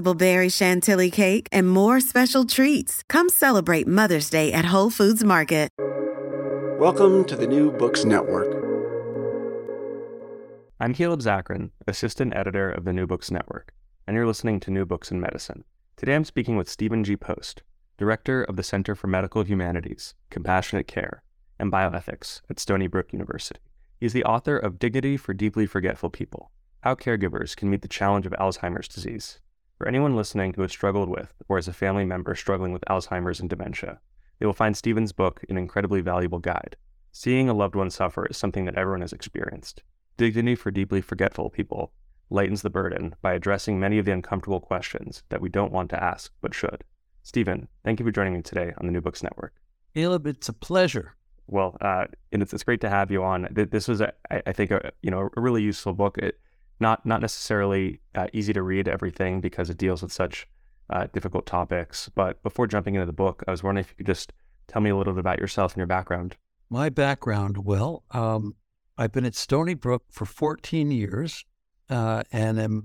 berry chantilly cake, and more special treats. Come celebrate Mother's Day at Whole Foods Market. Welcome to the New Books Network. I'm Caleb Zakarin, assistant editor of the New Books Network, and you're listening to New Books in Medicine. Today I'm speaking with Stephen G. Post, director of the Center for Medical Humanities, Compassionate Care, and Bioethics at Stony Brook University. He's the author of Dignity for Deeply Forgetful People How Caregivers Can Meet the Challenge of Alzheimer's Disease. For anyone listening who has struggled with, or is a family member struggling with Alzheimer's and dementia, they will find Stephen's book an incredibly valuable guide. Seeing a loved one suffer is something that everyone has experienced. Dignity for Deeply Forgetful People lightens the burden by addressing many of the uncomfortable questions that we don't want to ask but should. Stephen, thank you for joining me today on the New Books Network. Caleb, it's a pleasure. Well, uh, and it's, it's great to have you on. This was, a, I think, a, you know, a really useful book. It, not not necessarily uh, easy to read everything because it deals with such uh, difficult topics. But before jumping into the book, I was wondering if you could just tell me a little bit about yourself and your background. My background, well, um, I've been at Stony Brook for 14 years uh, and am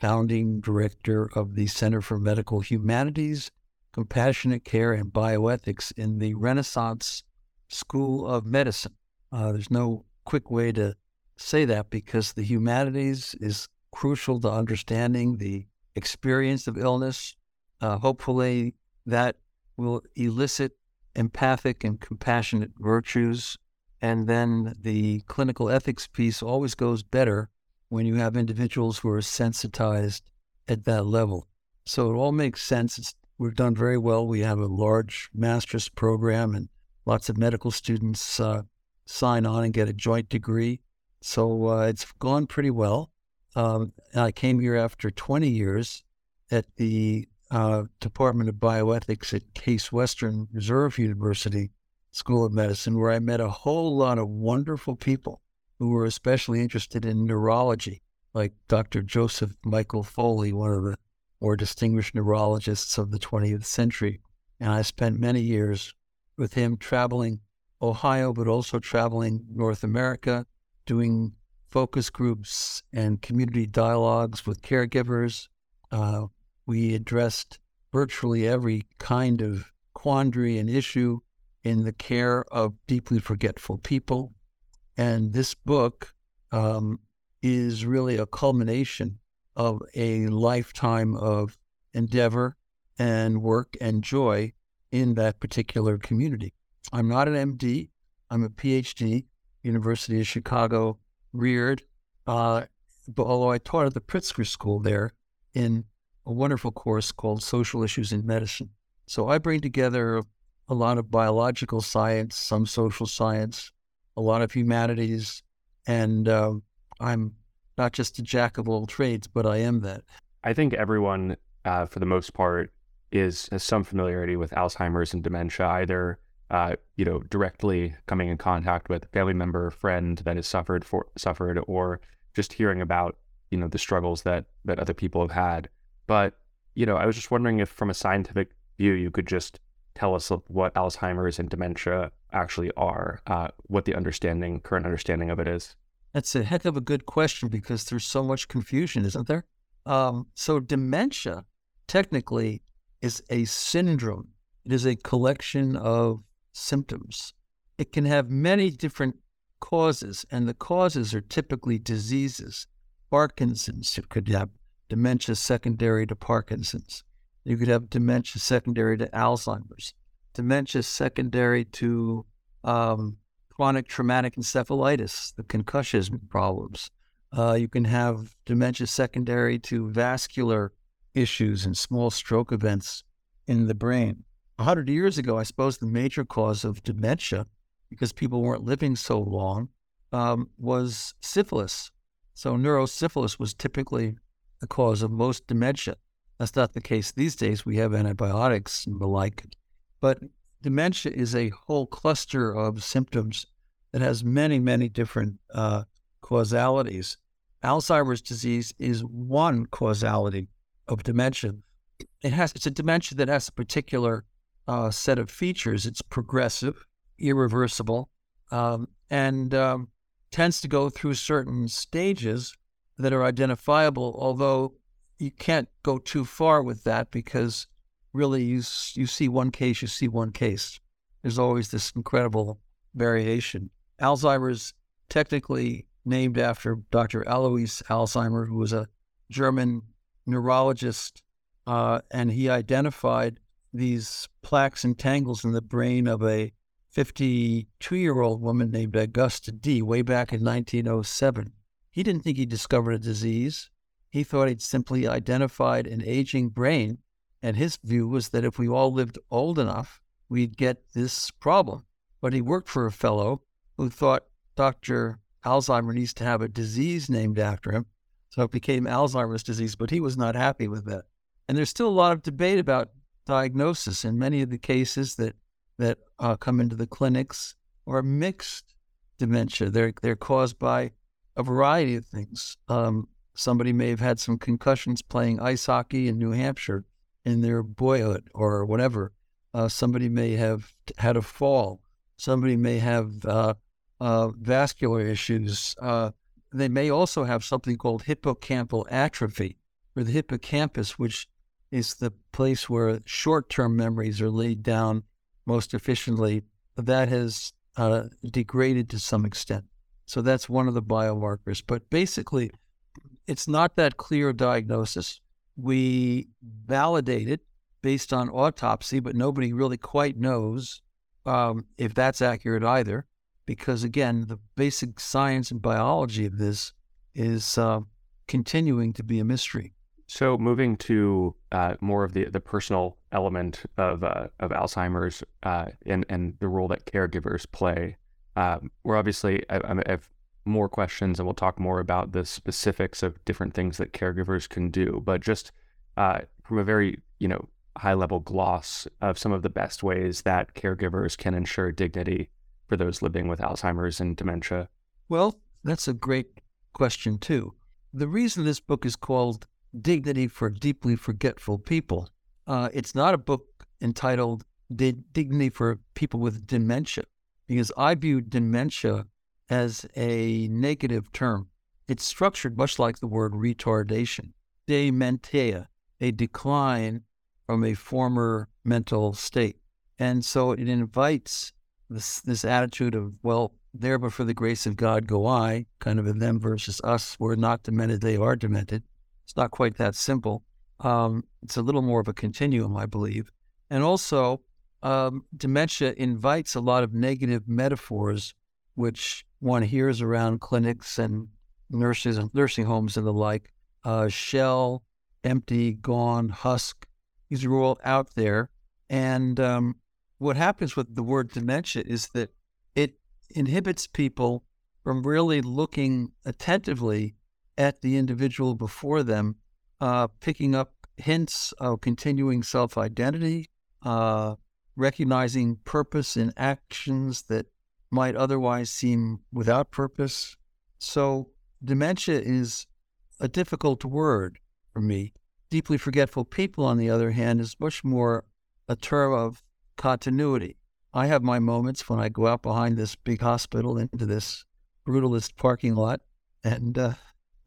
founding director of the Center for Medical Humanities, Compassionate Care, and Bioethics in the Renaissance School of Medicine. Uh, there's no quick way to say that because the humanities is crucial to understanding the experience of illness. Uh, hopefully, that will elicit empathic and compassionate virtues. And then the clinical ethics piece always goes better when you have individuals who are sensitized at that level. So it all makes sense. It's, we've done very well. We have a large master's program, and lots of medical students uh, sign on and get a joint degree. So uh, it's gone pretty well. Um, I came here after 20 years at the uh, Department of Bioethics at Case Western Reserve University School of Medicine, where I met a whole lot of wonderful people who were especially interested in neurology, like Dr. Joseph Michael Foley, one of the more distinguished neurologists of the 20th century. And I spent many years with him traveling Ohio, but also traveling North America, doing focus groups and community dialogues with caregivers. Uh, we addressed virtually every kind of quandary and issue in the care of deeply forgetful people. And this book um, is really a culmination of a lifetime of endeavor and work and joy in that particular community. I'm not an MD, I'm a PhD. University of Chicago reared. Uh, but although I taught at the Pritzker School there in a wonderful course called Social Issues in Medicine. So I bring together a lot of biological science, some social science, a lot of humanities, and uh, I'm not just a jack of all trades, but I am that. I think everyone, uh, for the most part, is has some familiarity with Alzheimer's and dementia, either uh, you know, directly coming in contact with a family member or friend that has suffered for suffered, or just hearing about you know the struggles that that other people have had. But you know, I was just wondering if, from a scientific view, you could just tell us what Alzheimer's and dementia actually are, uh, what the understanding, current understanding of it is. That's a heck of a good question because there's so much confusion, isn't there? Um, so dementia, technically, is a syndrome. It is a collection of symptoms. It can have many different causes, and the causes are typically diseases. Parkinson's, you could have dementia secondary to Parkinson's. You could have dementia secondary to Alzheimer's. dementia secondary to um, chronic traumatic encephalitis, the concussion problems. Uh, you can have dementia secondary to vascular issues and small stroke events in the brain. A hundred years ago, I suppose the major cause of dementia, because people weren't living so long, um, was syphilis. So neurosyphilis was typically the cause of most dementia. That's not the case these days. We have antibiotics and the like. But dementia is a whole cluster of symptoms that has many, many different uh, causalities. Alzheimer's disease is one causality of dementia. It has it's a dementia that has a particular uh, set of features. It's progressive, irreversible, um, and um, tends to go through certain stages that are identifiable. Although you can't go too far with that because really you you see one case, you see one case. There's always this incredible variation. Alzheimer's technically named after Dr. Alois Alzheimer, who was a German neurologist, uh, and he identified these plaques and tangles in the brain of a 52 year old woman named Augusta D way back in 1907. He didn't think he discovered a disease. He thought he'd simply identified an aging brain. And his view was that if we all lived old enough, we'd get this problem. But he worked for a fellow who thought Dr. Alzheimer needs to have a disease named after him. So it became Alzheimer's disease, but he was not happy with that. And there's still a lot of debate about diagnosis. In many of the cases that that uh, come into the clinics are mixed dementia. They're they're caused by a variety of things. Um, somebody may have had some concussions playing ice hockey in New Hampshire in their boyhood or whatever. Uh, somebody may have had a fall. Somebody may have uh, uh, vascular issues. Uh, they may also have something called hippocampal atrophy, or the hippocampus, which is the place where short term memories are laid down most efficiently. That has uh, degraded to some extent. So that's one of the biomarkers. But basically, it's not that clear diagnosis. We validate it based on autopsy, but nobody really quite knows um, if that's accurate either because again, the basic science and biology of this is uh, continuing to be a mystery. So, moving to uh, more of the, the personal element of uh, of Alzheimer's uh, and and the role that caregivers play, um, we're obviously I, I have more questions, and we'll talk more about the specifics of different things that caregivers can do. But just uh, from a very you know high level gloss of some of the best ways that caregivers can ensure dignity for those living with Alzheimer's and dementia? Well, that's a great question, too. The reason this book is called Dignity for Deeply Forgetful People, uh, it's not a book entitled Dignity for People with Dementia, because I view dementia as a negative term. It's structured much like the word retardation, dementia, a decline from a former mental state. And so it invites this this attitude of well there but for the grace of god go i kind of a them versus us we're not demented they are demented it's not quite that simple. Um, it's a little more of a continuum i believe. And also um, dementia invites a lot of negative metaphors which one hears around clinics and nurses and nursing homes and the like uh, shell empty gone husk these are all out there. And um, what happens with the word dementia is that it inhibits people from really looking attentively at the individual before them, uh, picking up hints of continuing self identity, uh, recognizing purpose in actions that might otherwise seem without purpose. So, dementia is a difficult word for me. Deeply forgetful people, on the other hand, is much more a term of continuity. I have my moments when I go out behind this big hospital into this brutalist parking lot, and uh,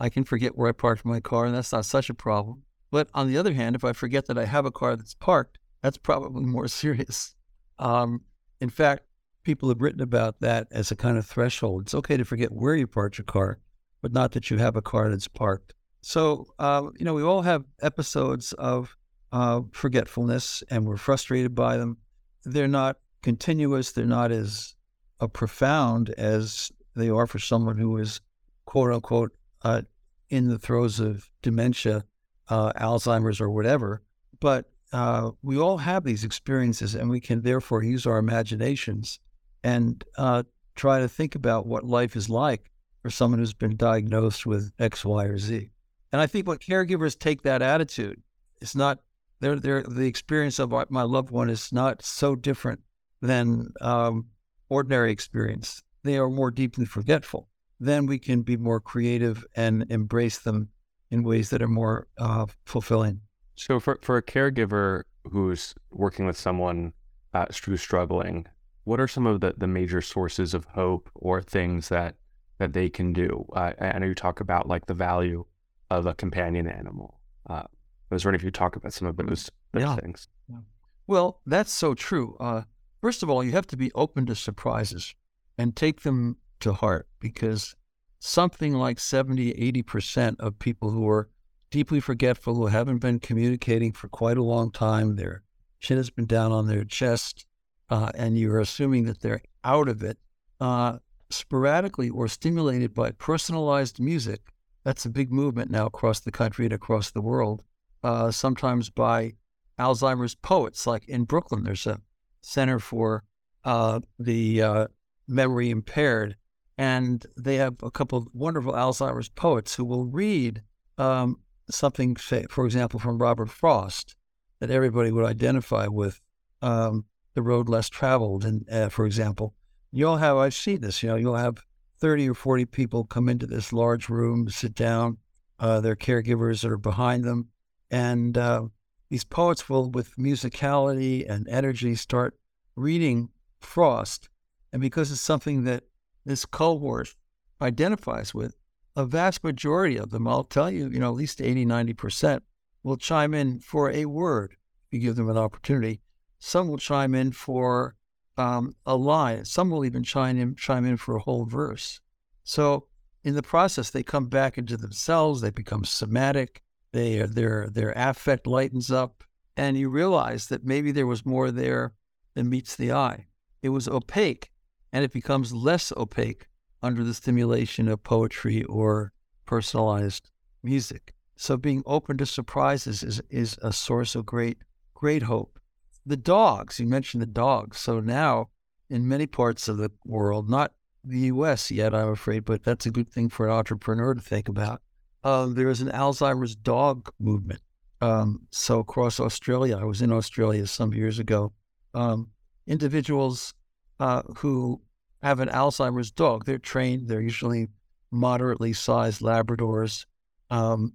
I can forget where I parked my car, and that's not such a problem. But on the other hand, if I forget that I have a car that's parked, that's probably more serious. Um, in fact, people have written about that as a kind of threshold. It's okay to forget where you parked your car, but not that you have a car that's parked. So, uh, you know, we all have episodes of uh, forgetfulness and we're frustrated by them they're not continuous. They're not as uh, profound as they are for someone who is quote unquote uh, in the throes of dementia, uh, Alzheimer's, or whatever. But uh, we all have these experiences, and we can therefore use our imaginations and uh, try to think about what life is like for someone who's been diagnosed with X, Y, or Z. And I think when caregivers take that attitude, it's not they're, they're, the experience of my loved one is not so different than um, ordinary experience. They are more deeply forgetful. Then we can be more creative and embrace them in ways that are more uh, fulfilling. So, for, for a caregiver who's working with someone uh, who's struggling, what are some of the, the major sources of hope or things that that they can do? Uh, I know you talk about like the value of a companion animal. Uh, I was wondering if you talk about some of those, those yeah. things. Yeah. Well, that's so true. Uh, first of all, you have to be open to surprises and take them to heart because something like 70, 80% of people who are deeply forgetful, who haven't been communicating for quite a long time, their chin has been down on their chest, uh, and you're assuming that they're out of it, uh, sporadically or stimulated by personalized music. That's a big movement now across the country and across the world. Uh, sometimes by Alzheimer's poets, like in Brooklyn, there's a center for uh, the uh, memory impaired, and they have a couple of wonderful Alzheimer's poets who will read um, something, for example, from Robert Frost that everybody would identify with, um, "The Road Less Traveled," and uh, for example, you'll have I've seen this. You know, you'll have thirty or forty people come into this large room, sit down. Uh, their caregivers are behind them, and uh, these poets will, with musicality and energy, start reading Frost. And because it's something that this cohort identifies with, a vast majority of them, I'll tell you, you know, at least 80, 90%, will chime in for a word. If you give them an opportunity. Some will chime in for um, a line. Some will even chime in, chime in for a whole verse. So in the process, they come back into themselves. They become somatic. They, their, their affect lightens up. And you realize that maybe there was more there than meets the eye. It was opaque, and it becomes less opaque under the stimulation of poetry or personalized music. So being open to surprises is, is a source of great, great hope the dogs, you mentioned the dogs. So now, in many parts of the world, not the US yet, I'm afraid, but that's a good thing for an entrepreneur to think about. Um, there is an Alzheimer's dog movement. Um, so across Australia, I was in Australia some years ago. Um, individuals uh, who have an Alzheimer's dog, they're trained. They're usually moderately sized Labradors. Um,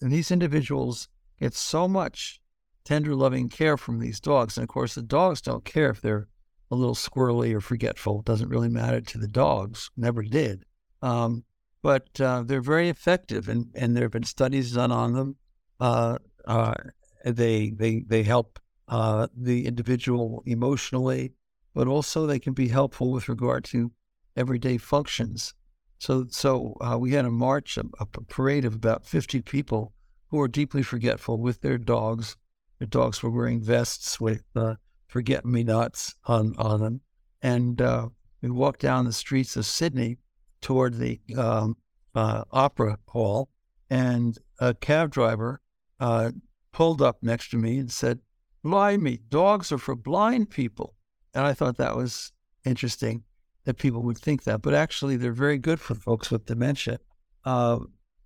these individuals get so much tender, loving care from these dogs. And of course, the dogs don't care if they're a little squirrely or forgetful. It doesn't really matter to the dogs, never did. Um, but uh, they're very effective, and, and there have been studies done on them. Uh, uh, they, they, they help uh, the individual emotionally, but also they can be helpful with regard to everyday functions. So, so uh, we had a march, a, a parade of about 50 people who are deeply forgetful with their dogs Their dogs were wearing vests with uh, forget me nots on, on them. And uh, we walked down the streets of Sydney toward the um, uh, opera hall, and a cab driver uh, pulled up next to me and said, Blimey, dogs are for blind people. And I thought that was interesting that people would think that, but actually they're very good for folks with dementia. Uh,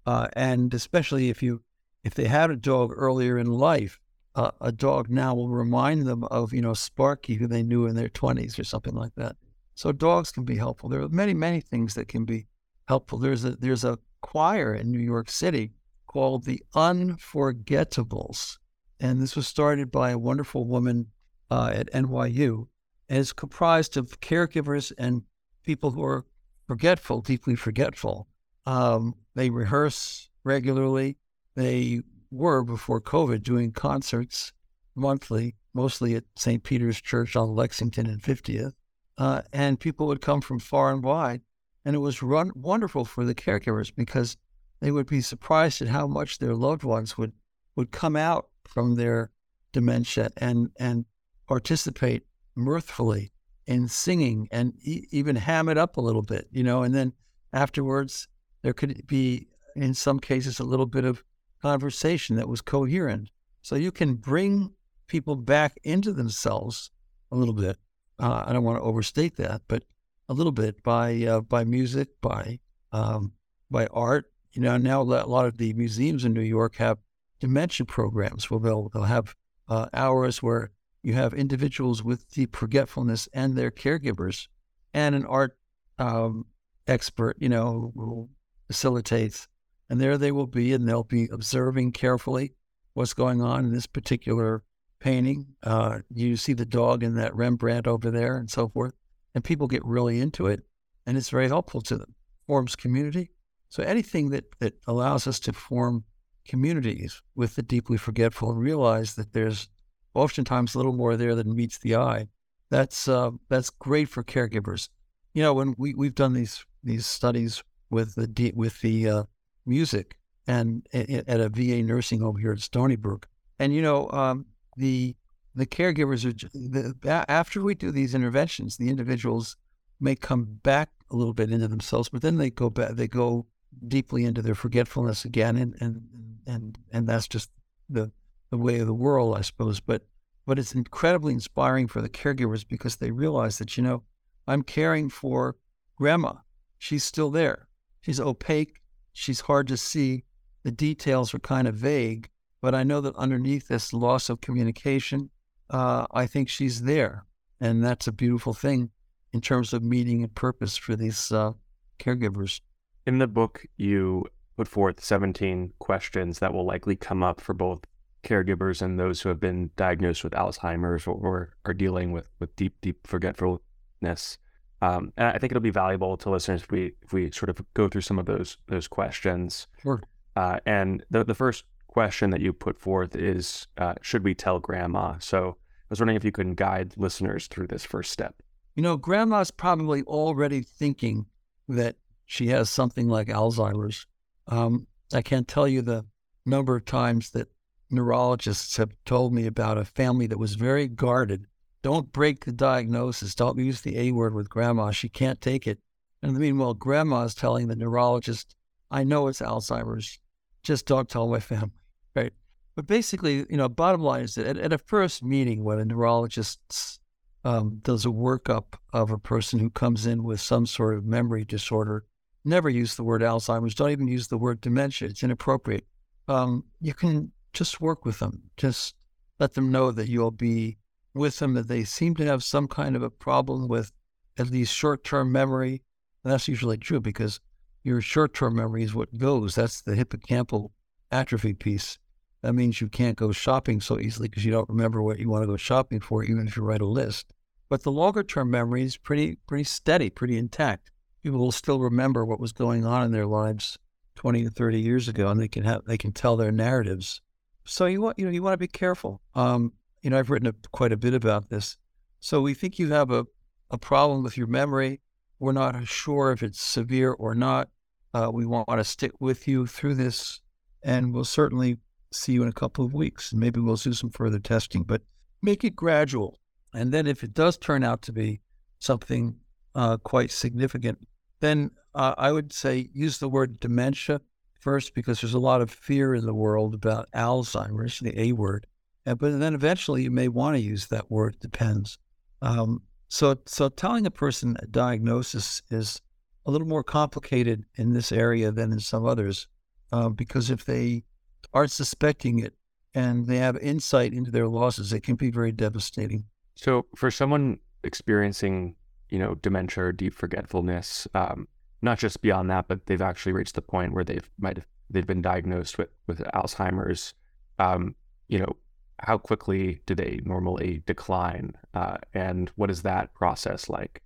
uh, and especially if you if they had a dog earlier in life, uh, a dog now will remind them of, you know, Sparky, who they knew in their 20s or something like that. So dogs can be helpful. There are many, many things that can be helpful. There's a there's a choir in New York City called the Unforgettables, and this was started by a wonderful woman uh, at NYU, it's comprised of caregivers and people who are forgetful, deeply forgetful. Um, they rehearse regularly. They were before COVID doing concerts monthly, mostly at St. Peter's Church on Lexington and 50th. Uh, and people would come from far and wide. And it was run, wonderful for the caregivers because they would be surprised at how much their loved ones would, would come out from their dementia and, and participate mirthfully in singing and e- even ham it up a little bit, you know, and then afterwards there could be, in some cases, a little bit of conversation that was coherent. So you can bring people back into themselves a little bit. Uh, I don't want to overstate that, but a little bit by uh, by music, by um, by art. You know, now a lot of the museums in New York have dementia programs where they'll they'll have uh, hours where you have individuals with deep forgetfulness and their caregivers, and an art um, expert, you know, who facilitates. And there they will be, and they'll be observing carefully what's going on in this particular painting. Uh, you see the dog in that Rembrandt over there, and so forth. And people get really into it, and it's very helpful to them. Forms community. So anything that that allows us to form communities with the deeply forgetful and realize that there's oftentimes a little more there than meets the eye. That's uh, that's great for caregivers. You know, when we we've done these these studies with the with the uh, music and at a VA nursing home here at Stony Brook, and you know um, the the caregivers are the, after we do these interventions, the individuals may come back a little bit into themselves, but then they go back, they go deeply into their forgetfulness again, and and and and that's just the the way of the world, I suppose. But but it's incredibly inspiring for the caregivers because they realize that you know I'm caring for grandma. She's still there. She's opaque. She's hard to see. The details are kind of vague, but I know that underneath this loss of communication, uh, I think she's there, and that's a beautiful thing in terms of meaning and purpose for these uh, caregivers. In the book, you put forth 17 questions that will likely come up for both caregivers and those who have been diagnosed with Alzheimer's or, or are dealing with, with deep, deep forgetfulness. Um, and I think it'll be valuable to listeners if we if we sort of go through some of those those questions. Sure. Uh, and the the first question that you put forth is, uh, should we tell grandma? So I was wondering if you could guide listeners through this first step. You know, grandma's probably already thinking that she has something like Alzheimer's. Um, I can't tell you the number of times that neurologists have told me about a family that was very guarded. Don't break the diagnosis. Don't use the A word with grandma. She can't take it. And meanwhile, grandma is telling the neurologist, I know it's Alzheimer's. Just don't tell my family. Right. But basically, you know, bottom line is that at, at a first meeting when a neurologist um, does a workup of a person who comes in with some sort of memory disorder, never use the word Alzheimer's. Don't even use the word dementia. It's inappropriate. Um, you can just work with them. Just let them know that you'll be with them, that they seem to have some kind of a problem with at least short term memory. And that's usually true because your short term memory is what goes. That's the hippocampal atrophy piece. That means you can't go shopping so easily because you don't remember what you want to go shopping for, even if you write a list. But the longer term memory is pretty pretty steady, pretty intact. People will still remember what was going on in their lives 20 to 30 years ago, and they can have they can tell their narratives so you want you know you want to be careful. Um, you know, I've written a, quite a bit about this. So we think you have a, a problem with your memory. We're not sure if it's severe or not. Uh, we want to stick with you through this, and we'll certainly see you in a couple of weeks. Maybe we'll do some further testing, but make it gradual. And then if it does turn out to be something uh, quite significant, then uh, I would say use the word dementia First, because there's a lot of fear in the world about Alzheimer's, the A word. Uh, but then eventually you may want to use that word, depends. Um, so, so telling a person a diagnosis is a little more complicated in this area than in some others, uh, because if they aren't suspecting it and they have insight into their losses, it can be very devastating. So, for someone experiencing, you know, dementia or deep forgetfulness, um, not just beyond that, but they've actually reached the point where they've might have they've been diagnosed with with Alzheimer's. Um, you know, how quickly do they normally decline, uh, and what is that process like?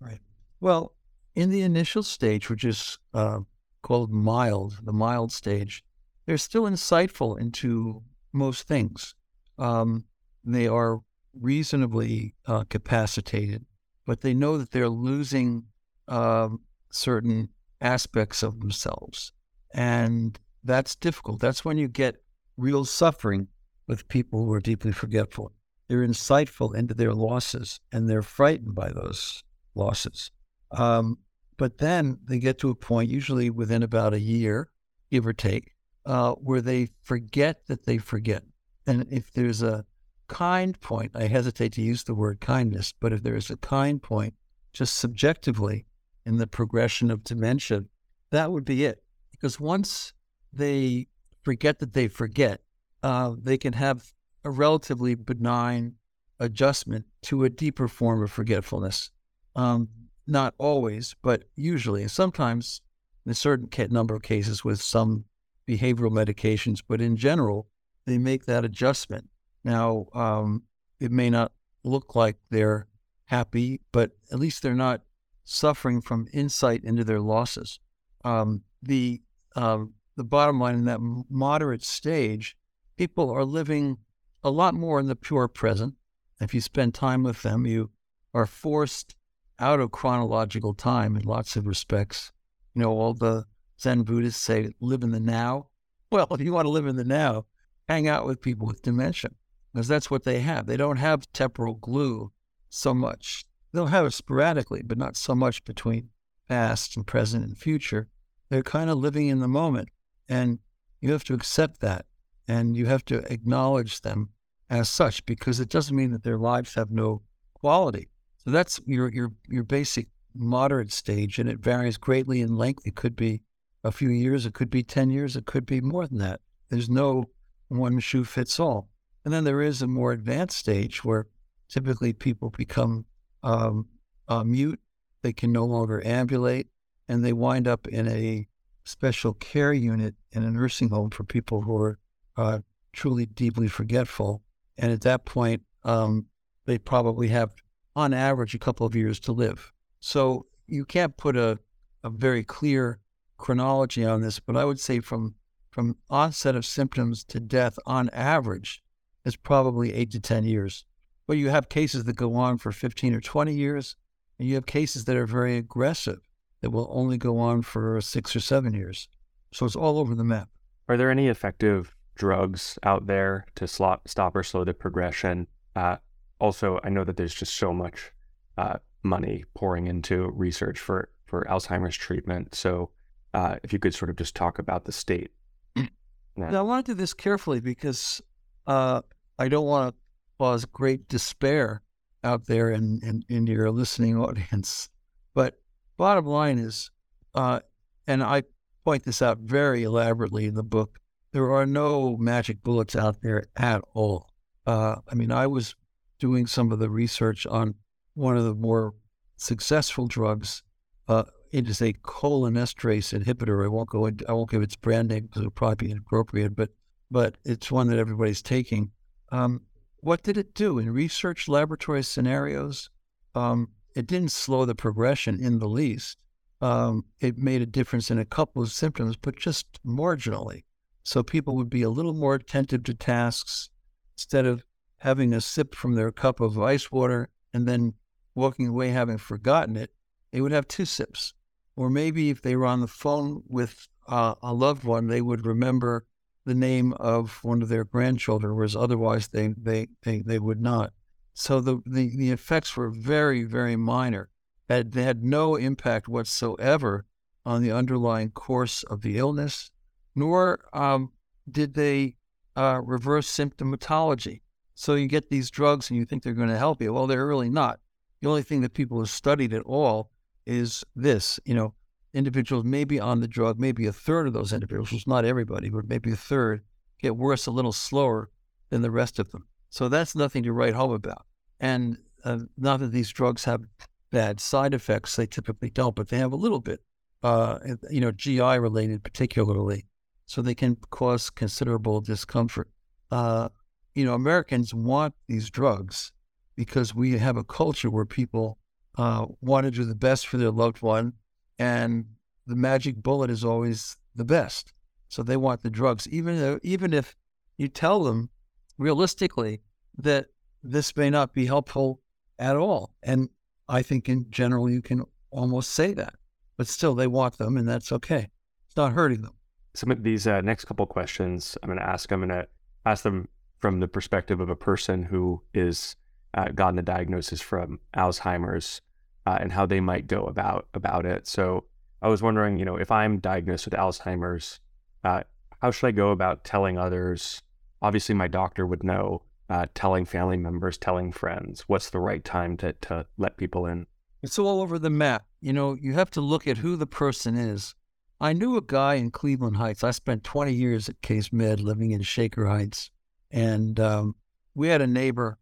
Right. Well, in the initial stage, which is uh, called mild, the mild stage, they're still insightful into most things. Um, they are reasonably uh, capacitated, but they know that they're losing um, certain aspects of themselves. And that's difficult. That's when you get real suffering with people who are deeply forgetful. they're insightful into their losses and they're frightened by those losses. Um, but then they get to a point, usually within about a year, give or take, uh, where they forget that they forget. And if there's a kind point, I hesitate to use the word kindness, but if there is a kind point, just subjectively in the progression of dementia, that would be it. Because once they forget that they forget, uh, they can have a relatively benign adjustment to a deeper form of forgetfulness. Um, not always, but usually, and sometimes in a certain number of cases with some behavioral medications, but in general, they make that adjustment. Now, um, it may not look like they're happy, but at least they're not suffering from insight into their losses. Um, the um, the bottom line in that moderate stage, people are living a lot more in the pure present. If you spend time with them, you are forced out of chronological time in lots of respects. You know, all the Zen Buddhists say, live in the now. Well, if you want to live in the now, hang out with people with dementia because that's what they have. They don't have temporal glue so much. They'll have it sporadically, but not so much between past and present and future. They're kind of living in the moment. And you have to accept that and you have to acknowledge them as such because it doesn't mean that their lives have no quality. So that's your your your basic moderate stage, and it varies greatly in length. It could be a few years, it could be ten years, it could be more than that. There's no one shoe fits all. And then there is a more advanced stage where typically people become um, uh, mute, they can no longer ambulate, and they wind up in a special care unit in a nursing home for people who are uh, truly deeply forgetful. And at that point, um, they probably have, on average, a couple of years to live. So you can't put a, a very clear chronology on this, but I would say from from onset of symptoms to death, on average, is probably eight to 10 years. But you have cases that go on for 15 or 20 years, and you have cases that are very aggressive that will only go on for six or seven years. So it's all over the map. Are there any effective drugs out there to stop, stop or slow the progression? Uh, also, I know that there's just so much uh, money pouring into research for, for Alzheimer's treatment. So uh, if you could sort of just talk about the state. Now, I want to do this carefully because uh, I don't want to cause great despair out there in, in, in your listening audience. But bottom line is, uh, and I point this out very elaborately in the book, there are no magic bullets out there at all. Uh, I mean, I was doing some of the research on one of the more successful drugs. Uh, it is a cholinesterase inhibitor. I won't go into, I won't give its brand name because it would probably be inappropriate, but but it's one that everybody's taking. Um, what did it do in research laboratory scenarios? Um, it didn't slow the progression in the least. Um, it made a difference in a couple of symptoms, but just marginally. So people would be a little more attentive to tasks instead of having a sip from their cup of ice water and then walking away having forgotten it. They would have two sips. Or maybe if they were on the phone with uh, a loved one, they would remember the name of one of their grandchildren, whereas otherwise they, they, they, they would not. So the, the, the effects were very, very minor. Had, they had no impact whatsoever on the underlying course of the illness, nor um, did they uh, reverse symptomatology. So you get these drugs and you think they're going to help you. Well, they're really not. The only thing that people have studied at all is this, you know, individuals maybe on the drug, maybe a third of those individuals, not everybody, but maybe a third, get worse a little slower than the rest of them. So that's nothing to write home about. And uh, not that these drugs have bad side effects, they typically don't, but they have a little bit, uh, you know, GI related particularly. So they can cause considerable discomfort. Uh, you know, Americans want these drugs because we have a culture where people uh, want to do the best for their loved one, and the magic bullet is always the best. So they want the drugs, even though, even if you tell them realistically that this may not be helpful at all. And I think in general, you can almost say that, but still they want them and that's okay. It's not hurting them. Some of these uh, next couple questions I'm going to ask, I'm going to ask them from the perspective of a person who is uh, gotten a diagnosis from Alzheimer's uh, and how they might go about about it. So I was wondering, you know, if I'm diagnosed with Alzheimer's, uh, how should I go about telling others? Obviously, my doctor would know. Uh, telling family members, telling friends, what's the right time to to let people in? It's all over the map. You know, you have to look at who the person is. I knew a guy in Cleveland Heights. I spent 20 years at Case Med living in Shaker Heights. And um, we had a neighbor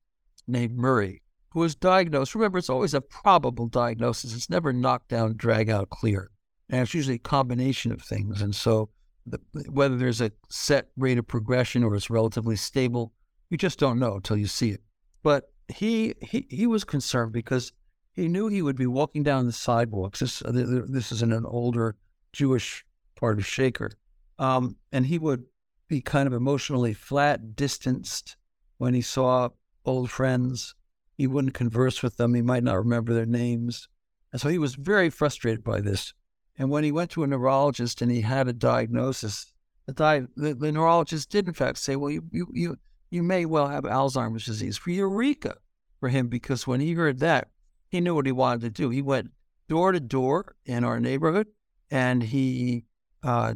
named Murray who was diagnosed. Remember, it's always a probable diagnosis, it's never knocked down, drag out, clear. And it's usually a combination of things. And so, the, whether there's a set rate of progression or it's relatively stable, you just don't know until you see it. But he, he, he was concerned because he knew he would be walking down the sidewalks. This, uh, this is in an older Jewish part of Shaker. Um, and he would be kind of emotionally flat, distanced when he saw old friends. He wouldn't converse with them. He might not remember their names. And so he was very frustrated by this. And when he went to a neurologist and he had a diagnosis, the, di- the, the neurologist did in fact say, well, you, you, you, you may well have Alzheimer's disease for Eureka for him, because when he heard that, he knew what he wanted to do. He went door to door in our neighborhood and he uh,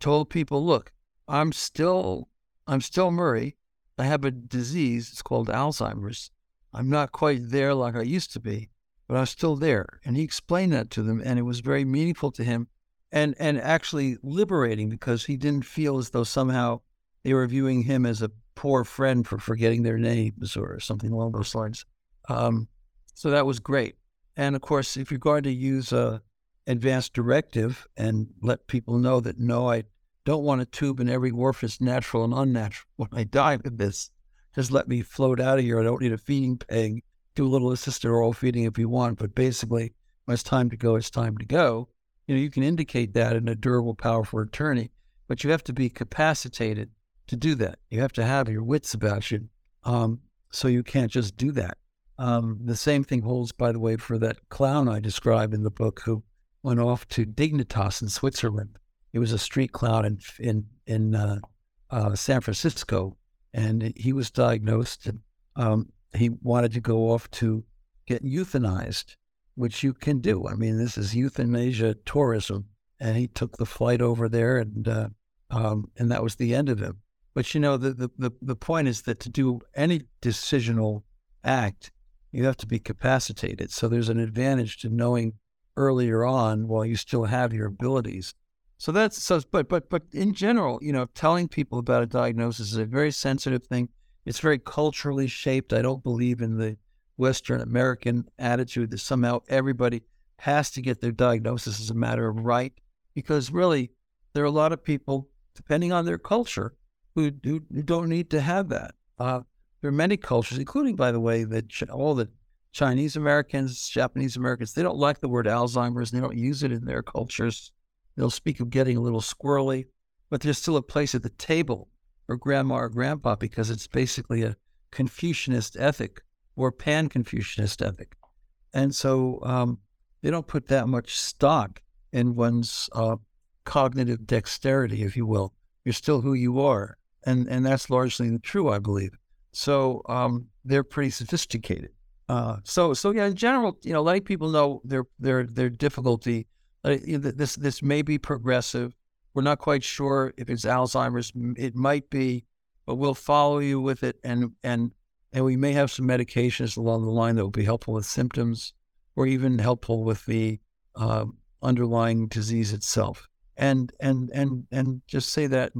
told people, "Look, I'm still I'm still Murray. I have a disease. It's called Alzheimer's. I'm not quite there like I used to be, but I'm still there." And he explained that to them, and it was very meaningful to him, and and actually liberating because he didn't feel as though somehow they were viewing him as a poor friend for forgetting their names or something along those lines. Um, so that was great. And of course, if you're going to use a advanced directive and let people know that no, I don't want a tube in every orifice, natural and unnatural. When I die of this, just let me float out of here. I don't need a feeding peg. Do a little assisted oral feeding if you want, but basically, when it's time to go, it's time to go. You know, you can indicate that in a durable, powerful attorney, but you have to be capacitated to do that. You have to have your wits about you. Um, so you can't just do that. Um, the same thing holds, by the way, for that clown I describe in the book who went off to Dignitas in Switzerland. He was a street clown in in in uh, uh, San Francisco, and he was diagnosed. And um, he wanted to go off to get euthanized, which you can do. I mean, this is euthanasia tourism, and he took the flight over there, and uh, um, and that was the end of him. But you know, the, the the the point is that to do any decisional act, you have to be capacitated. So there's an advantage to knowing earlier on while you still have your abilities. So that's so, but but but in general, you know, telling people about a diagnosis is a very sensitive thing. It's very culturally shaped. I don't believe in the Western American attitude that somehow everybody has to get their diagnosis as a matter of right, because really there are a lot of people, depending on their culture, who, who, don't need to have that. Uh, there are many cultures, including, by the way, that all the Chinese Americans, Japanese Americans, they don't like the word Alzheimer's. They don't use it in their cultures. They'll speak of getting a little squirrely, but there's still a place at the table for grandma or grandpa because it's basically a Confucianist ethic or pan Confucianist ethic. And so um, they don't put that much stock in one's uh, cognitive dexterity, if you will. You're still who you are. And, and that's largely true, I believe. So um, they're pretty sophisticated. Uh, so so yeah, in general, you know, letting people know their their their difficulty. Uh, this this may be progressive. We're not quite sure if it's Alzheimer's. It might be, but we'll follow you with it, and and and we may have some medications along the line that will be helpful with symptoms, or even helpful with the uh, underlying disease itself. And and and and just say that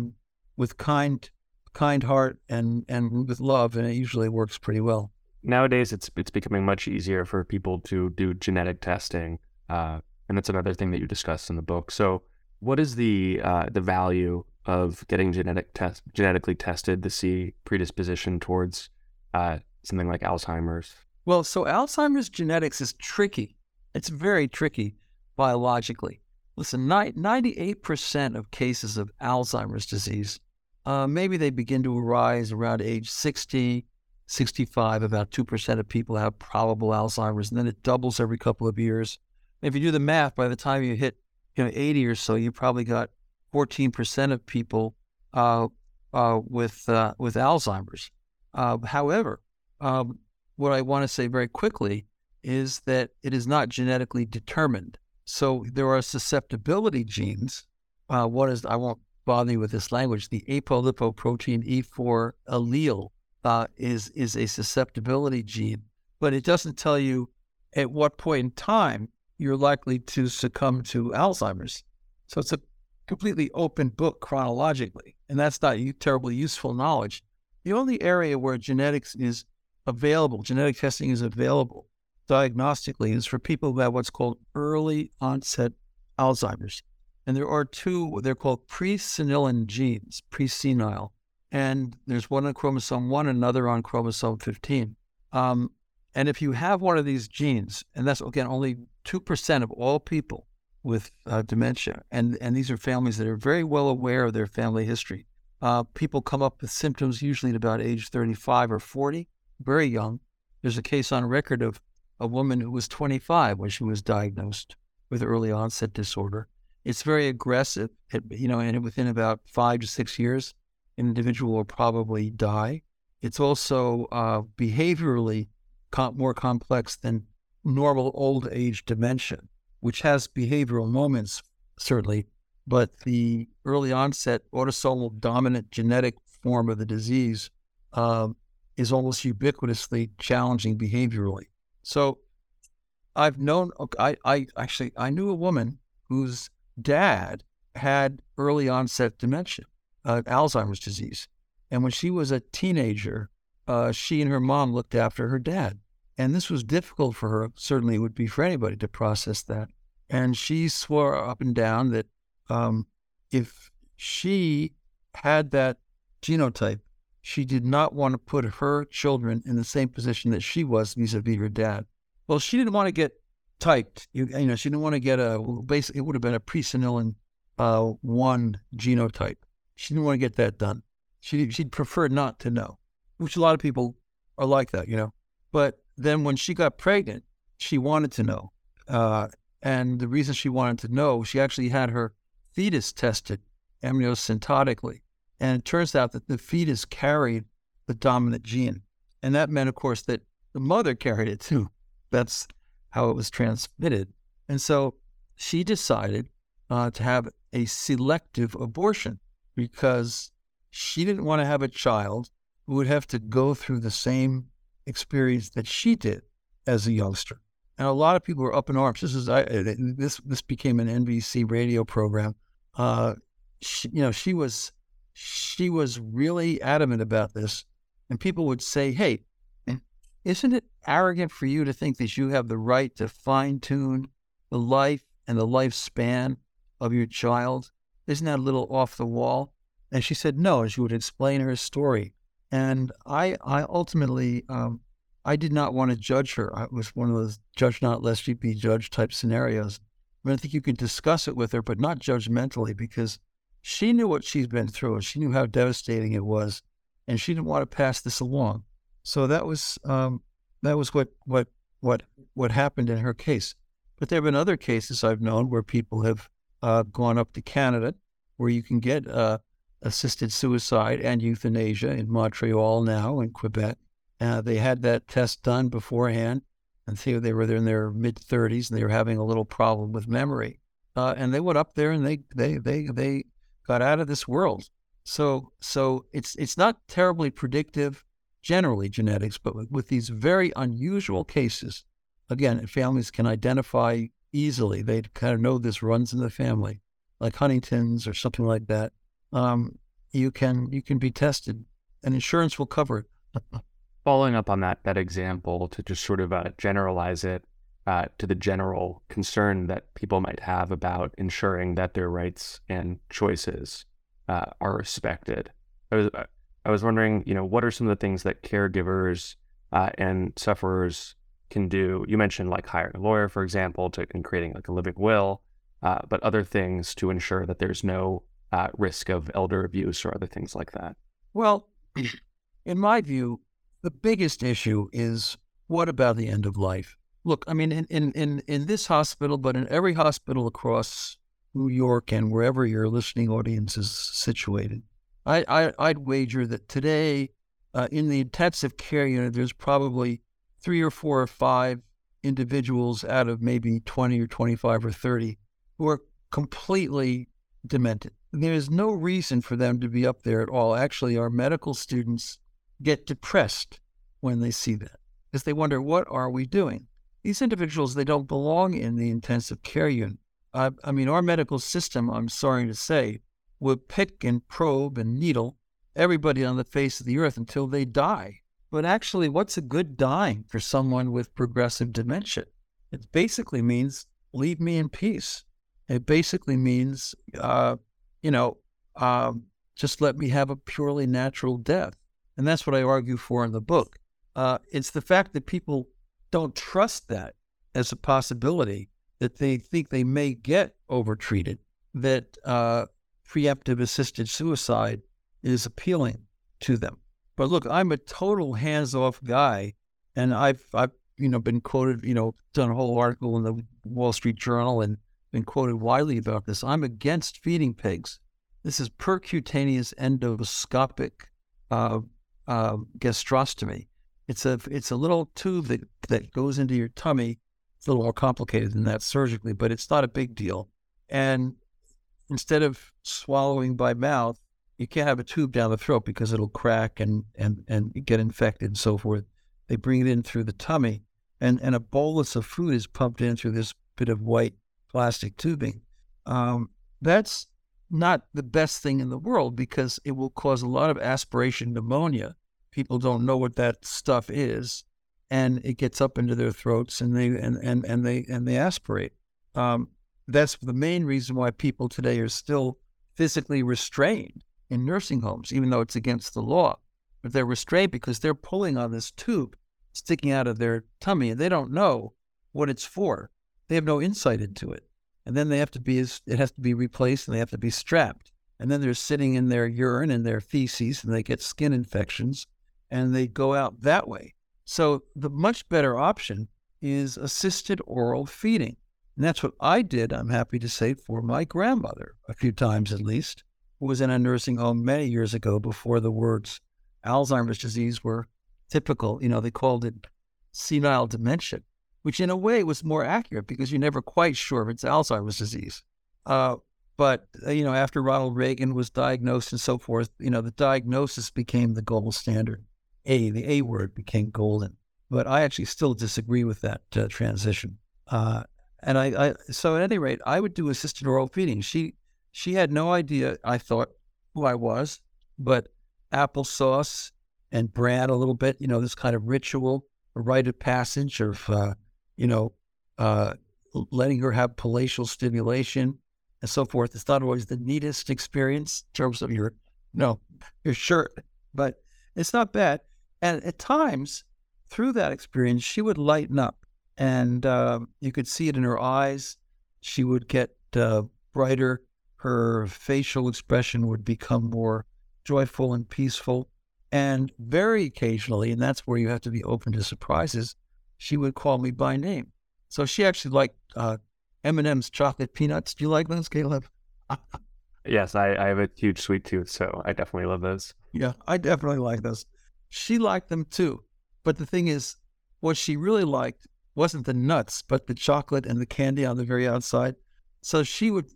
with kind kind heart and and with love, and it usually works pretty well nowadays it's it's becoming much easier for people to do genetic testing, uh, and that's another thing that you discussed in the book. So, what is the uh, the value of getting genetic test genetically tested to see predisposition towards uh, something like Alzheimer's? Well, so Alzheimer's genetics is tricky. It's very tricky biologically. Listen, 98% of cases of Alzheimer's disease, uh, maybe they begin to arise around age 60, 65, about 2% of people have probable Alzheimer's, and then it doubles every couple of years. If you do the math, by the time you hit you know 80 or so, you probably got 14% of people uh, uh, with uh, with Alzheimer's. Uh, however, um, what I want to say very quickly is that it is not genetically determined. So there are susceptibility genes. Uh, what is, I won't bother you with this language, the apolipoprotein E4 allele uh, is, is a susceptibility gene, but it doesn't tell you at what point in time you're likely to succumb to Alzheimer's. So it's a completely open book chronologically, and that's not terribly useful knowledge. The only area where genetics is available, genetic testing is available diagnostically, is for people who have what's called early onset Alzheimer's. And there are two, they're called presenilin genes, presenile. And there's one on chromosome one, another on chromosome 15. Um, and if you have one of these genes, and that's again only 2% of all people with uh, dementia, and, and these are families that are very well aware of their family history. Uh, people come up with symptoms usually at about age 35 or 40, very young. There's a case on record of a woman who was 25 when she was diagnosed with early onset disorder. It's very aggressive, it, you know, and within about five to six years, an individual will probably die. It's also uh, behaviorally com- more complex than normal old age dementia, which has behavioral moments, certainly, but the early onset autosomal dominant genetic form of the disease uh, is almost ubiquitously challenging behaviorally. So I've known, I, I actually, I knew a woman whose dad had early onset dementia, uh, Alzheimer's disease. And when she was a teenager, uh, she and her mom looked after her dad. And this was difficult for her. Certainly, it would be for anybody to process that. And she swore up and down that um, if she had that genotype, she did not want to put her children in the same position that she was vis-a-vis her dad. Well, she didn't want to get typed. You, you know, she didn't want to get a basically it would have been a presenilin uh, one genotype. She didn't want to get that done. She she'd prefer not to know, which a lot of people are like that, you know. But then when she got pregnant, she wanted to know. Uh, and the reason she wanted to know, she actually had her fetus tested amniocentotically. And it turns out that the fetus carried the dominant gene. And that meant, of course, that the mother carried it too. That's how it was transmitted. And so she decided uh, to have a selective abortion because she didn't want to have a child who would have to go through the same experience that she did as a youngster. And a lot of people were up in arms. This is I, this this became an NBC radio program. Uh, she, you know, she was she was really adamant about this, and people would say, "Hey, isn't it arrogant for you to think that you have the right to fine tune the life and the lifespan of your child? Isn't that a little off the wall?" And she said, "No," and she would explain her story. And I, I ultimately, um, I did not want to judge her. I was one of those judge not lest you be judged type scenarios. I, mean, I think you can discuss it with her, but not judgmentally, because she knew what she's been through. and She knew how devastating it was, and she didn't want to pass this along. So that was um, that was what what what what happened in her case. But there have been other cases I've known where people have uh, gone up to Canada, where you can get uh, assisted suicide and euthanasia in Montreal now in Quebec. Uh, they had that test done beforehand, and see they were there in their mid 30s and they were having a little problem with memory. Uh, and they went up there and they they they they got out of this world. So so it's it's not terribly predictive generally genetics, but with, with these very unusual cases, again, families can identify easily. They kind of know this runs in the family, like Huntington's or something like that um, you can you can be tested, and insurance will cover it. Following up on that that example, to just sort of uh, generalize it uh, to the general concern that people might have about ensuring that their rights and choices uh, are respected. I was I was wondering, you know, what are some of the things that caregivers uh, and sufferers can do? You mentioned like hiring a lawyer, for example, to and creating like a living will, uh, but other things to ensure that there's no uh, risk of elder abuse or other things like that? Well, in my view, the biggest issue is what about the end of life? Look, I mean, in, in, in, in this hospital, but in every hospital across New York and wherever your listening audience is situated, I, I, would wager that today uh, in the intensive care unit, there's probably three or four or five individuals out of maybe 20 or 25 or 30 who are completely demented. There is no reason for them to be up there at all. Actually, our medical students get depressed when they see that because they wonder, what are we doing? These individuals, they don't belong in the intensive care unit. I, I mean, our medical system, I'm sorry to say, would pick and probe and needle everybody on the face of the earth until they die. But actually, what's a good dying for someone with progressive dementia? It basically means leave me in peace. It basically means, uh, you know, um, just let me have a purely natural death. And that's what I argue for in the book. Uh, it's the fact that people don't trust that as a possibility, that they think they may get overtreated, that uh, preemptive assisted suicide is appealing to them. But look, I'm a total hands-off guy, and I've I've you know been quoted, you know, done a whole article in the Wall Street Journal and been quoted widely about this. I'm against feeding pegs. This is percutaneous endoscopic uh, uh, gastrostomy. It's a it's a little tube that that goes into your tummy. It's a little more complicated than that surgically, but it's not a big deal. And instead of swallowing by mouth, you can't have a tube down the throat because it'll crack and and and get infected and so forth. They bring it in through the tummy, and and a bolus of food is pumped in through this bit of white plastic tubing. Um, that's not the best thing in the world because it will cause a lot of aspiration pneumonia. People don't know what that stuff is, and it gets up into their throats, and they and and, and they and they aspirate. Um, that's the main reason why people today are still physically restrained in nursing homes, even though it's against the law. But they're restrained because they're pulling on this tube sticking out of their tummy and they don't know what it's for. They have no insight into it. And then they have to be, it has to be replaced and they have to be strapped. And then they're sitting in their urine and their feces and they get skin infections and they go out that way. So the much better option is assisted oral feeding. And that's what I did, I'm happy to say, for my grandmother, a few times at least who was in a nursing home many years ago before the words Alzheimer's disease were typical. You know, they called it senile dementia, which in a way was more accurate because you're never quite sure if it's Alzheimer's disease. Uh, but, uh, you know, after Ronald Reagan was diagnosed and so forth, you know, the diagnosis became the gold standard. A, the A word became golden. But I actually still disagree with that uh, transition. Uh, and I, I, so at any rate, I would do assisted oral feeding. She, she had no idea, I thought, who I was, but applesauce and bran a little bit, you know, this kind of ritual, a rite of passage of, uh, you know, uh, letting her have palatal stimulation and so forth. It's not always the neatest experience in terms of your, no, your shirt, but it's not bad. And at times, through that experience, she would lighten up, and uh, you could see it in her eyes. She would get uh, brighter her facial expression would become more joyful and peaceful. And very occasionally, and that's where you have to be open to surprises, she would call me by name. So she actually liked uh, M&M's chocolate peanuts. Do you like those, Caleb? yes, I, I have a huge sweet tooth, so I definitely love those. Yeah, I definitely like those. She liked them too. But the thing is, what she really liked wasn't the nuts, but the chocolate and the candy on the very outside. So she would,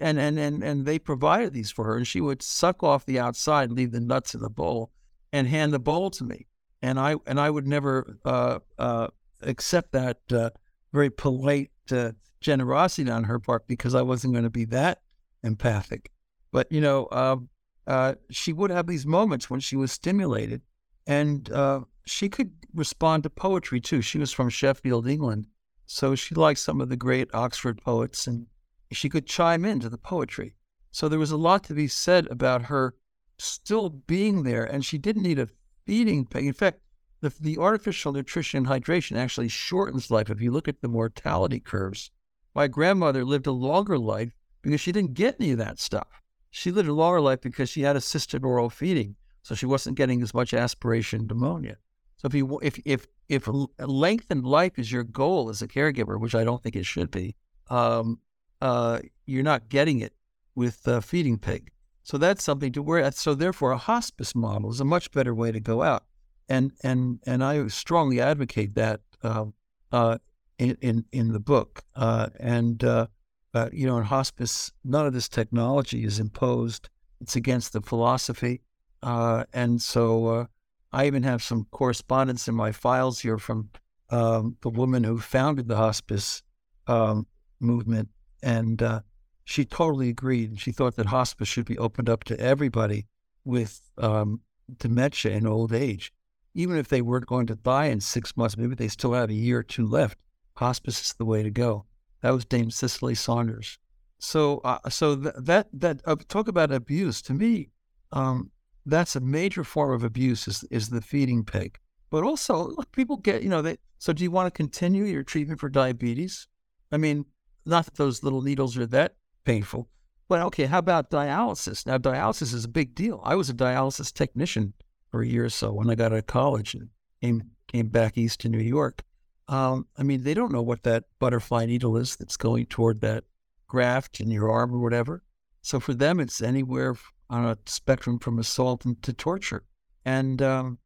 and, and, and, and they provided these for her, and she would suck off the outside, leave the nuts in the bowl, and hand the bowl to me. And I, and I would never uh, uh, accept that uh, very polite uh, generosity on her part because I wasn't going to be that empathic. But, you know, um, uh, she would have these moments when she was stimulated, and uh, she could respond to poetry too. She was from Sheffield, England. So she liked some of the great Oxford poets and she could chime into the poetry. So there was a lot to be said about her still being there, and she didn't need a feeding peg. In fact, the, the artificial nutrition and hydration actually shortens life. If you look at the mortality curves, my grandmother lived a longer life because she didn't get any of that stuff. She lived a longer life because she had assisted oral feeding, so she wasn't getting as much aspiration pneumonia. So if you if if if lengthened life is your goal as a caregiver, which I don't think it should be, um, uh, you're not getting it with uh, feeding peg. So that's something to worry. So therefore, a hospice model is a much better way to go out, and and and I strongly advocate that uh, uh, in, in in the book. Uh, and uh, uh, you know, in hospice, none of this technology is imposed. It's against the philosophy, uh, and so I even have some correspondence in my files here from um, the woman who founded the hospice um, movement, and she totally agreed. She thought that hospice should be opened up to everybody with um, dementia and old age. Even if they weren't going to die in six months, maybe they still have a year or two left. Hospice is the way to go. That was Dame Cicely Saunders. So, uh, so th- that that uh, talk about abuse to me, um, that's a major form of abuse is is the feeding peg. But also, look, people get you know they. So, do you want to continue your treatment for diabetes? I mean, not that those little needles are that painful. But okay, how about dialysis? Now, dialysis is a big deal. I was a dialysis technician for a year or so when I got out of college and came came back east to New York. Um, I mean, they don't know what that butterfly needle is that's going toward that graft in your arm or whatever. So for them, it's anywhere on a spectrum from assault to torture. And um,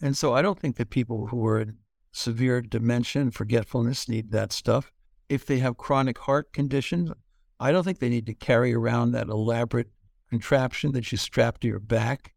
and so I don't think that people who are in severe dementia and forgetfulness need that stuff. If they have chronic heart conditions, I don't think they need to carry around that elaborate contraption that you strap to your back.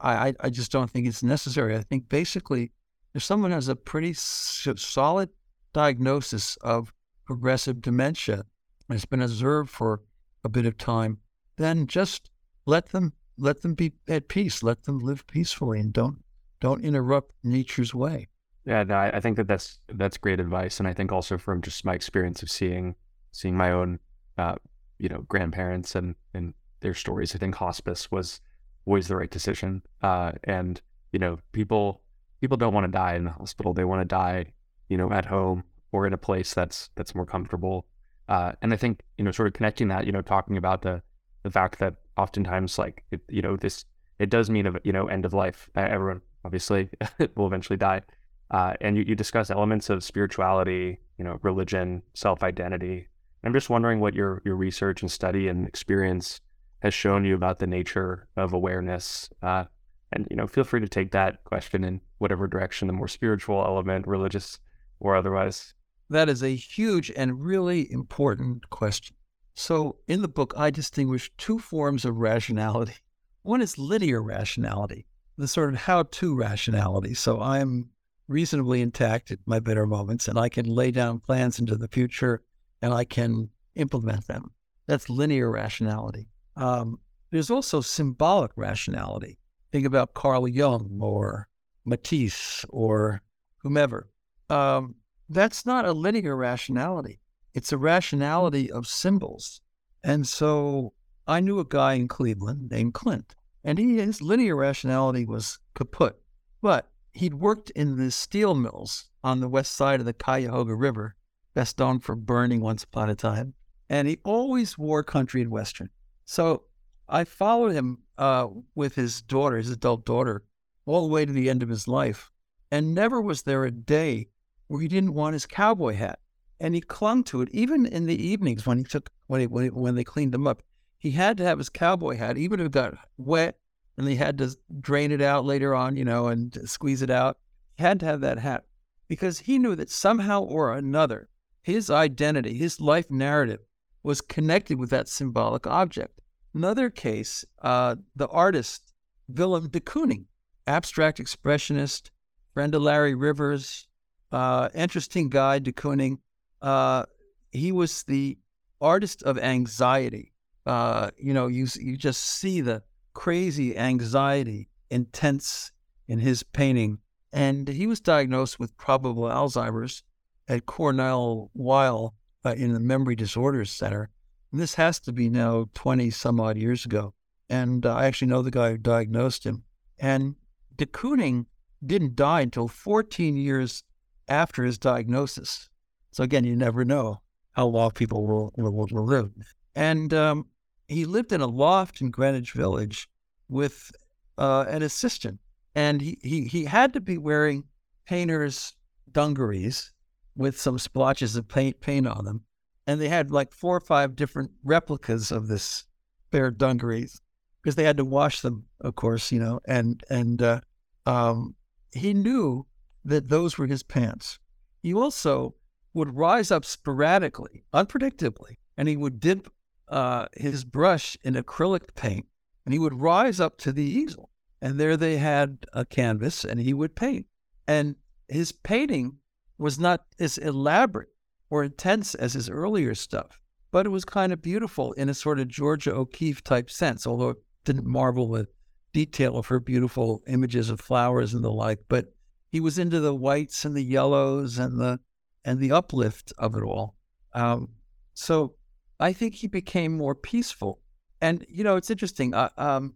I, I, I just don't think it's necessary. I think basically, if someone has a pretty solid diagnosis of progressive dementia and it's been observed for a bit of time, then just let them let them be at peace. Let them live peacefully and don't don't interrupt nature's way. Yeah, no, I, think that that's that's great advice, and I think also from just my experience of seeing seeing my own uh, you know, grandparents and, and their stories. I think hospice was always the right decision. Uh, and, you know, people, people don't want to die in the hospital. They want to die, you know, at home or in a place that's, that's more comfortable. Uh, and I think, you know, sort of connecting that, you know, talking about the, the fact that oftentimes like, it, you know, this, it does mean, a, you know, end of life. everyone obviously will eventually die. Uh, and you, you discuss elements of spirituality, you know, religion, self-identity, I'm just wondering what your your research and study and experience has shown you about the nature of awareness. Uh, and you know, feel free to take that question in whatever direction, the more spiritual element, religious or otherwise. That is a huge and really important question. So, in the book, I distinguish two forms of rationality. One is linear rationality, the sort of how to rationality. So, I'm reasonably intact at my better moments, and I can lay down plans into the future and I can implement them. That's linear rationality. Um, there's also symbolic rationality. Think about Carl Jung or Matisse or whomever. Um, that's not a linear rationality. It's a rationality of symbols. And so I knew a guy in Cleveland named Clint, and he, his linear rationality was kaput. But he'd worked in the steel mills on the west side of the Cuyahoga River best known for burning once upon a time. And he always wore country and western. So I followed him uh, with his daughter, his adult daughter, all the way to the end of his life. And never was there a day where he didn't want his cowboy hat. And he clung to it, even in the evenings when he took when he, when, he, when they cleaned him up. He had to have his cowboy hat, even if it got wet and they had to drain it out later on, you know, and squeeze it out. He had to have that hat because he knew that somehow or another his identity, his life narrative was connected with that symbolic object. Another case, uh, the artist Willem de Kooning, abstract expressionist, friend of Larry Rivers, uh, interesting guy, de Kooning. Uh, he was the artist of anxiety. Uh, you know, you you just see the crazy anxiety, intense in his painting, and he was diagnosed with probable Alzheimer's at Cornell Weill uh, in the Memory Disorders Center. And this has to be now 20 some odd years ago. And uh, I actually know the guy who diagnosed him. And de Kooning didn't die until 14 years after his diagnosis. So again, you never know how long people will, will, will live. And um, he lived in a loft in Greenwich Village with uh, an assistant. And he, he, he had to be wearing painter's dungarees with some splotches of paint paint on them. And they had like four or five different replicas of this pair of dungarees. because they had to wash them, of course, you know, and and uh, um, he knew that those were his pants. He also would rise up sporadically, unpredictably, and he would dip uh, his brush in acrylic paint, and he would rise up to the easel, and there they had a canvas, and he would paint, and his painting was not as elaborate or intense as his earlier stuff, but it was kind of beautiful in a sort of Georgia O'Keeffe type sense, although it didn't marvel with detail of her beautiful images of flowers and the like. But he was into the whites and the yellows and the and the uplift of it all. Um, so I think he became more peaceful. And you know, it's interesting. Uh, um,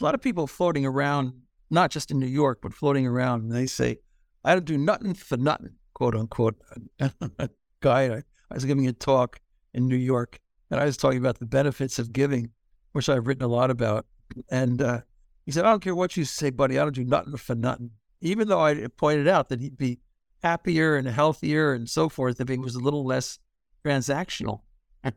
a lot of people floating around, not just in New York, but floating around, and they say, "I don't do nothing for nothing," quote unquote. guy, I, I was giving a talk in New York, and I was talking about the benefits of giving, which I've written a lot about. And uh, he said, "I don't care what you say, buddy. I don't do nothing for nothing." Even though I pointed out that he'd be happier and healthier and so forth if he was a little less transactional.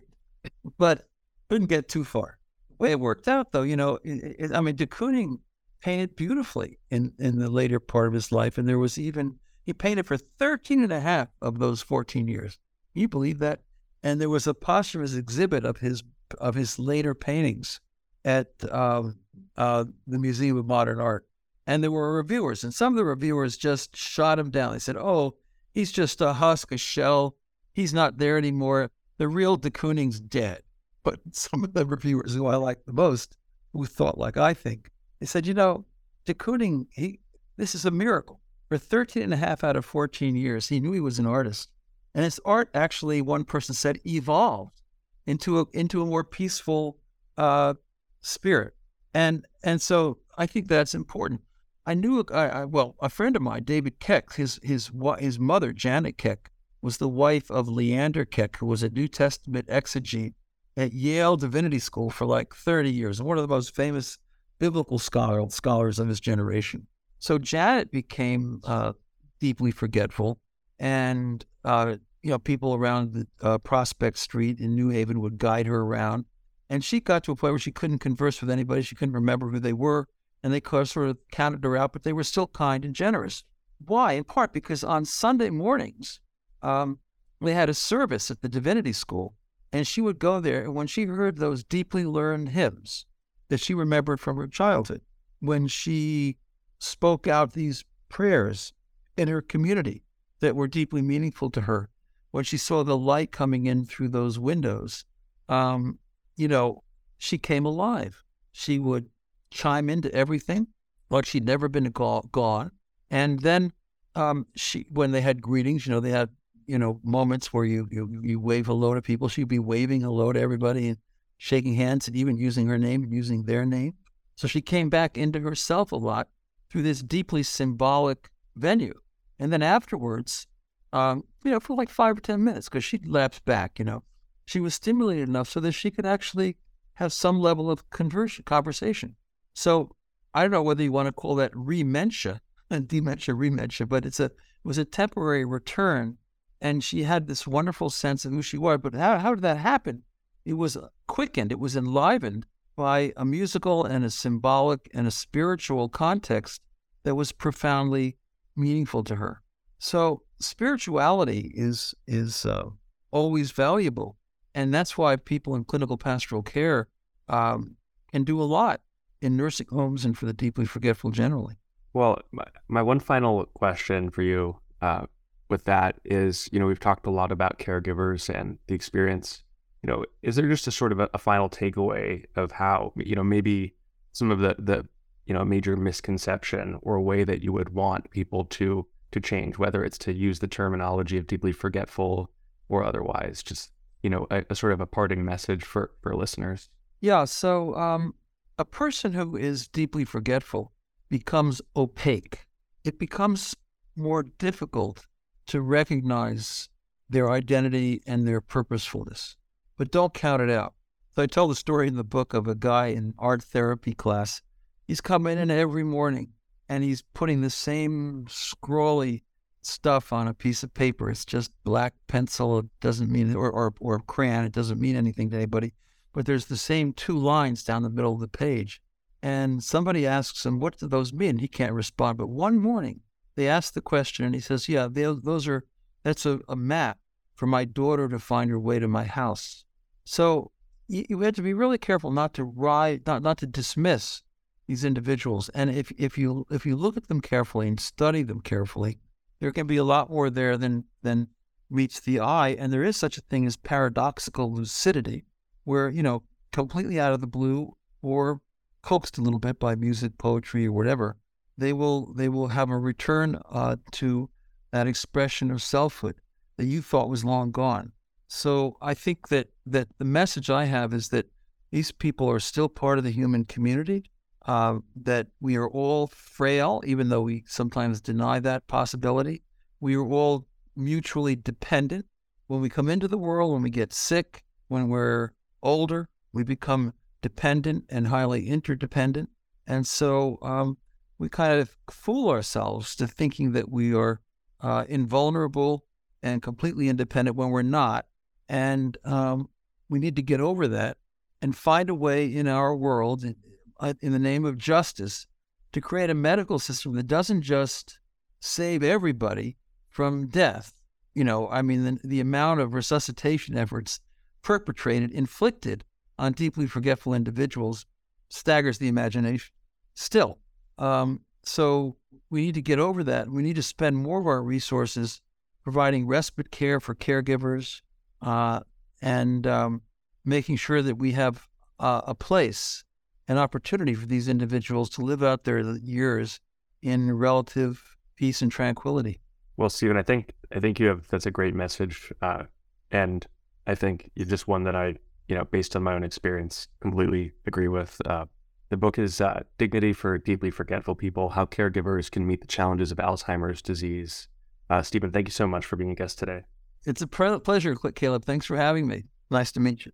but couldn't get too far. The way it worked out, though, you know, it, it, I mean, de Kooning painted beautifully in, in the later part of his life. And there was even, he painted for 13 and a half of those 14 years. Can you believe that? And there was a posthumous exhibit of his of his later paintings at um, uh, the Museum of Modern Art. And there were reviewers, and some of the reviewers just shot him down. They said, "Oh, he's just a husk, a shell. He's not there anymore. The real de Kooning's dead." But some of the reviewers who I like the most, who thought like I think, they said, "You know, de Kooning, he this is a miracle. For 13 and a half out of 14 years, he knew he was an artist, and his art actually, one person said, evolved into a into a more peaceful uh, spirit." And and so I think that's important. I knew, I, I, well, a friend of mine, David Keck, his his his mother, Janet Keck, was the wife of Leander Keck, who was a New Testament exegete at Yale Divinity School for like 30 years, and one of the most famous biblical scholar, scholars of his generation. So Janet became uh, deeply forgetful, and uh, you know people around the, uh, Prospect Street in New Haven would guide her around, and she got to a point where she couldn't converse with anybody. She couldn't remember who they were and they sort of counted her out, but they were still kind and generous. Why? In part because on Sunday mornings, um, they had a service at the divinity school, and she would go there. And when she heard those deeply learned hymns that she remembered from her childhood, when she spoke out these prayers in her community that were deeply meaningful to her, when she saw the light coming in through those windows, um, you know, she came alive. She would chime into everything like she'd never been gone. And then um, she, when they had greetings, you know, they had you know moments where you you you wave hello to people. She'd be waving hello to everybody and shaking hands and even using her name and using their name. So she came back into herself a lot through this deeply symbolic venue. And then afterwards, um, you know, for like five or ten minutes, because she'd lapse back, you know, she was stimulated enough so that she could actually have some level of conversion, conversation. So I don't know whether you want to call that rementia dementia, rementia, but it's a it was a temporary return, and she had this wonderful sense of who she was. But how how did that happen? It was quickened, it was enlivened by a musical and a symbolic and a spiritual context that was profoundly meaningful to her. So spirituality is is uh, always valuable, and that's why people in clinical pastoral care um, can do a lot in nursing homes and for the deeply forgetful generally. Well, my, my one final question for you uh, with that is, you know, we've talked a lot about caregivers and the experience. You know, is there just a sort of a, a final takeaway of how, you know, maybe some of the the you know major misconception or a way that you would want people to to change, whether it's to use the terminology of deeply forgetful or otherwise, just you know, a, a sort of a parting message for for listeners. Yeah. So um, a person who is deeply forgetful becomes opaque. It becomes more difficult to recognize their identity and their purposefulness. But don't count it out. So I tell the story in the book of a guy in art therapy class. He's coming in every morning and he's putting the same scrawly stuff on a piece of paper. It's just black pencil. It doesn't mean, or, or, or crayon. It doesn't mean anything to anybody but there's the same two lines down the middle of the page. And somebody asks him, What do those mean? He can't respond. But one morning, they ask the question, and he says, Yeah, they, those are, that's a, a, map for my daughter to find her way to my house. So you, you have to be really careful not to ride, not, not to dismiss these individuals. And if, if you if you look at them carefully and study them carefully, there can be a lot more there than than meets the eye. And there is such a thing as paradoxical lucidity, where, you know, completely out of the blue or coaxed a little bit by music, poetry, or whatever, they will they will have a return uh, to that expression of selfhood that you thought was long gone. So I think that that the message I have is that these people are still part of the human community. Uh, that we are all frail, even though we sometimes deny that possibility. We are all mutually dependent. When we come into the world, when we get sick, when we're older, we become dependent and highly interdependent. And so um, we kind of fool ourselves to thinking that we are uh, invulnerable and completely independent when we're not. And um, we need to get over that and find a way in our world, in, uh, the name of justice, to create a medical system that doesn't just save everybody from death. You know, I mean, the, the amount of resuscitation efforts perpetrated, inflicted on deeply forgetful individuals staggers the imagination. Still, um, so we need to get over that. We need to spend more of our resources providing respite care for caregivers uh, and um, making sure that we have uh, a place, an opportunity for these individuals to live out their years in relative peace and tranquility. Well, Stephen, I think I think you have that's a great message, uh, and I think it's just one that I, you know, based on my own experience, completely agree with. Uh, the book is uh, Dignity for Deeply Forgetful People How Caregivers Can Meet the Challenges of Alzheimer's Disease. Uh, Stephen, thank you so much for being a guest today. It's a pleasure, Caleb. Thanks for having me. Nice to meet you.